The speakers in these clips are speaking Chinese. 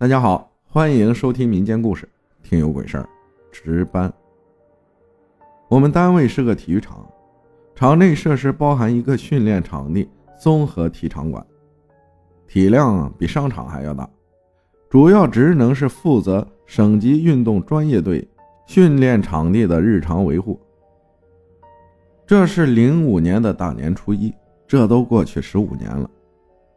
大家好，欢迎收听民间故事，听有鬼事儿。值班。我们单位是个体育场，场内设施包含一个训练场地、综合体场馆，体量比商场还要大。主要职能是负责省级运动专业队训练场地的日常维护。这是零五年的大年初一，这都过去十五年了。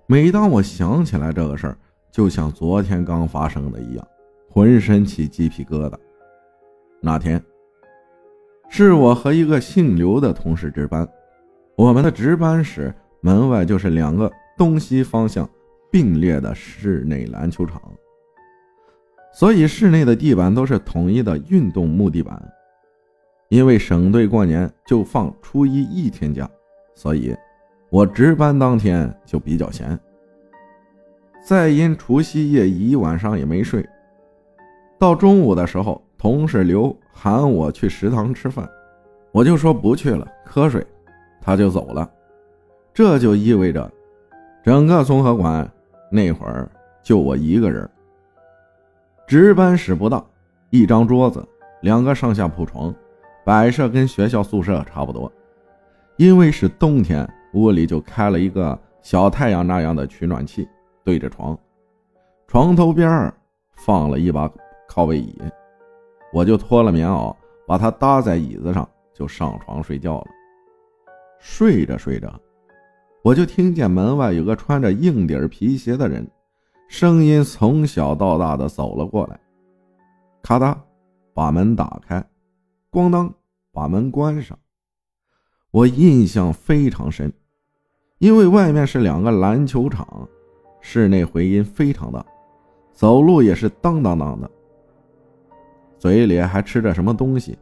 每当我想起来这个事儿，就像昨天刚发生的一样，浑身起鸡皮疙瘩。那天是我和一个姓刘的同事值班，我们的值班室门外就是两个东西方向并列的室内篮球场，所以室内的地板都是统一的运动木地板。因为省队过年就放初一一天假，所以我值班当天就比较闲。再因除夕夜一晚上也没睡，到中午的时候，同事刘喊我去食堂吃饭，我就说不去了，瞌睡，他就走了。这就意味着，整个综合馆那会儿就我一个人。值班室不大，一张桌子，两个上下铺床，摆设跟学校宿舍差不多。因为是冬天，屋里就开了一个小太阳那样的取暖器。对着床，床头边放了一把靠背椅，我就脱了棉袄，把它搭在椅子上，就上床睡觉了。睡着睡着，我就听见门外有个穿着硬底皮鞋的人，声音从小到大的走了过来，咔嗒，把门打开，咣当，把门关上。我印象非常深，因为外面是两个篮球场。室内回音非常大，走路也是当当当的，嘴里还吃着什么东西，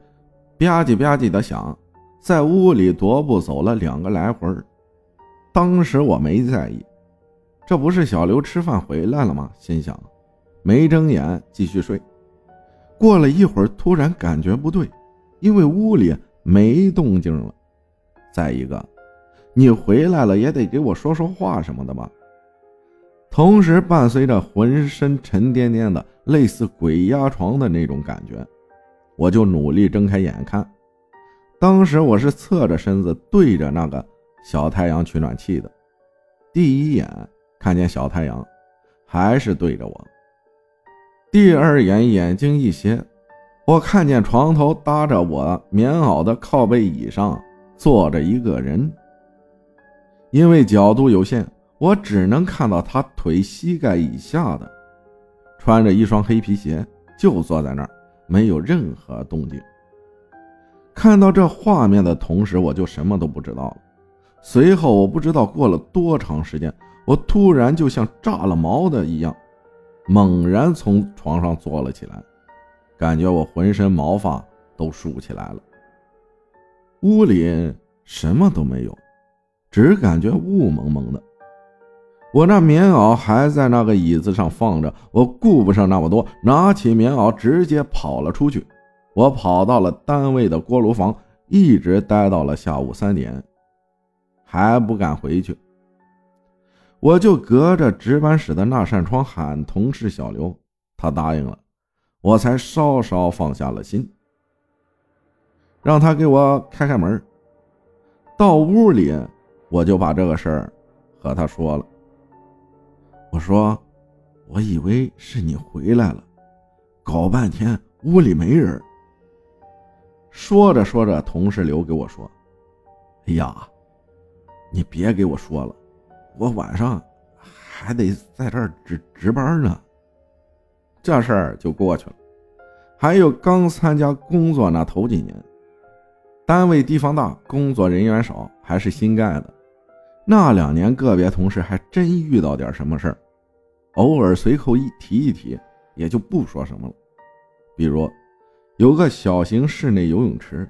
吧唧吧唧的响，在屋里踱步走了两个来回当时我没在意，这不是小刘吃饭回来了吗？心想，没睁眼继续睡。过了一会儿，突然感觉不对，因为屋里没动静了。再一个，你回来了也得给我说说话什么的吧。同时伴随着浑身沉甸甸的、类似鬼压床的那种感觉，我就努力睁开眼看。当时我是侧着身子对着那个小太阳取暖器的，第一眼看见小太阳还是对着我。第二眼眼睛一斜，我看见床头搭着我棉袄的靠背椅上坐着一个人，因为角度有限。我只能看到他腿膝盖以下的，穿着一双黑皮鞋，就坐在那儿，没有任何动静。看到这画面的同时，我就什么都不知道了。随后，我不知道过了多长时间，我突然就像炸了毛的一样，猛然从床上坐了起来，感觉我浑身毛发都竖起来了。屋里什么都没有，只感觉雾蒙蒙的。我那棉袄还在那个椅子上放着，我顾不上那么多，拿起棉袄直接跑了出去。我跑到了单位的锅炉房，一直待到了下午三点，还不敢回去。我就隔着值班室的那扇窗喊同事小刘，他答应了，我才稍稍放下了心，让他给我开开门。到屋里，我就把这个事儿和他说了。我说：“我以为是你回来了，搞半天屋里没人。”说着说着，同事刘给我说：“哎呀，你别给我说了，我晚上还得在这儿值值班呢。”这事儿就过去了。还有刚参加工作那头几年，单位地方大，工作人员少，还是新盖的。那两年，个别同事还真遇到点什么事儿，偶尔随口一提一提，也就不说什么了。比如，有个小型室内游泳池，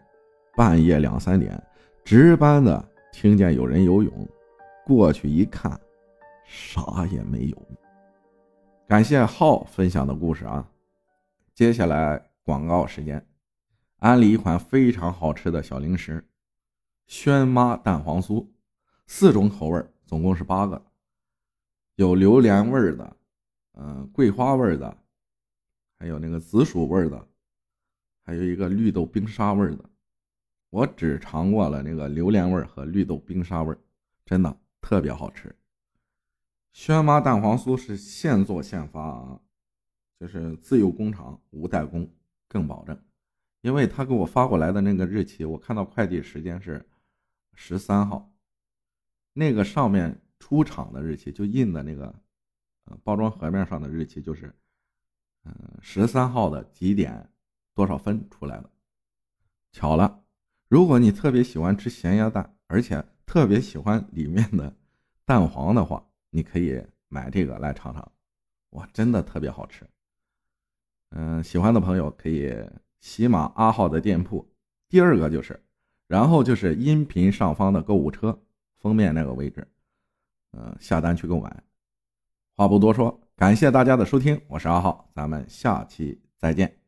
半夜两三点，值班的听见有人游泳，过去一看，啥也没有。感谢浩分享的故事啊！接下来广告时间，安利一款非常好吃的小零食——轩妈蛋黄酥。四种口味，总共是八个，有榴莲味儿的，嗯，桂花味儿的，还有那个紫薯味儿的，还有一个绿豆冰沙味儿的。我只尝过了那个榴莲味儿和绿豆冰沙味儿，真的特别好吃。轩妈蛋黄酥是现做现发啊，就是自有工厂无代工，更保证。因为他给我发过来的那个日期，我看到快递时间是十三号，那个上面出厂的日期就印的那个，呃，包装盒面上的日期就是，嗯，十三号的几点多少分出来的。巧了，如果你特别喜欢吃咸鸭蛋，而且特别喜欢里面的蛋黄的话，你可以买这个来尝尝，哇，真的特别好吃。嗯，喜欢的朋友可以。喜马阿浩的店铺，第二个就是，然后就是音频上方的购物车封面那个位置，嗯，下单去购买。话不多说，感谢大家的收听，我是阿浩，咱们下期再见。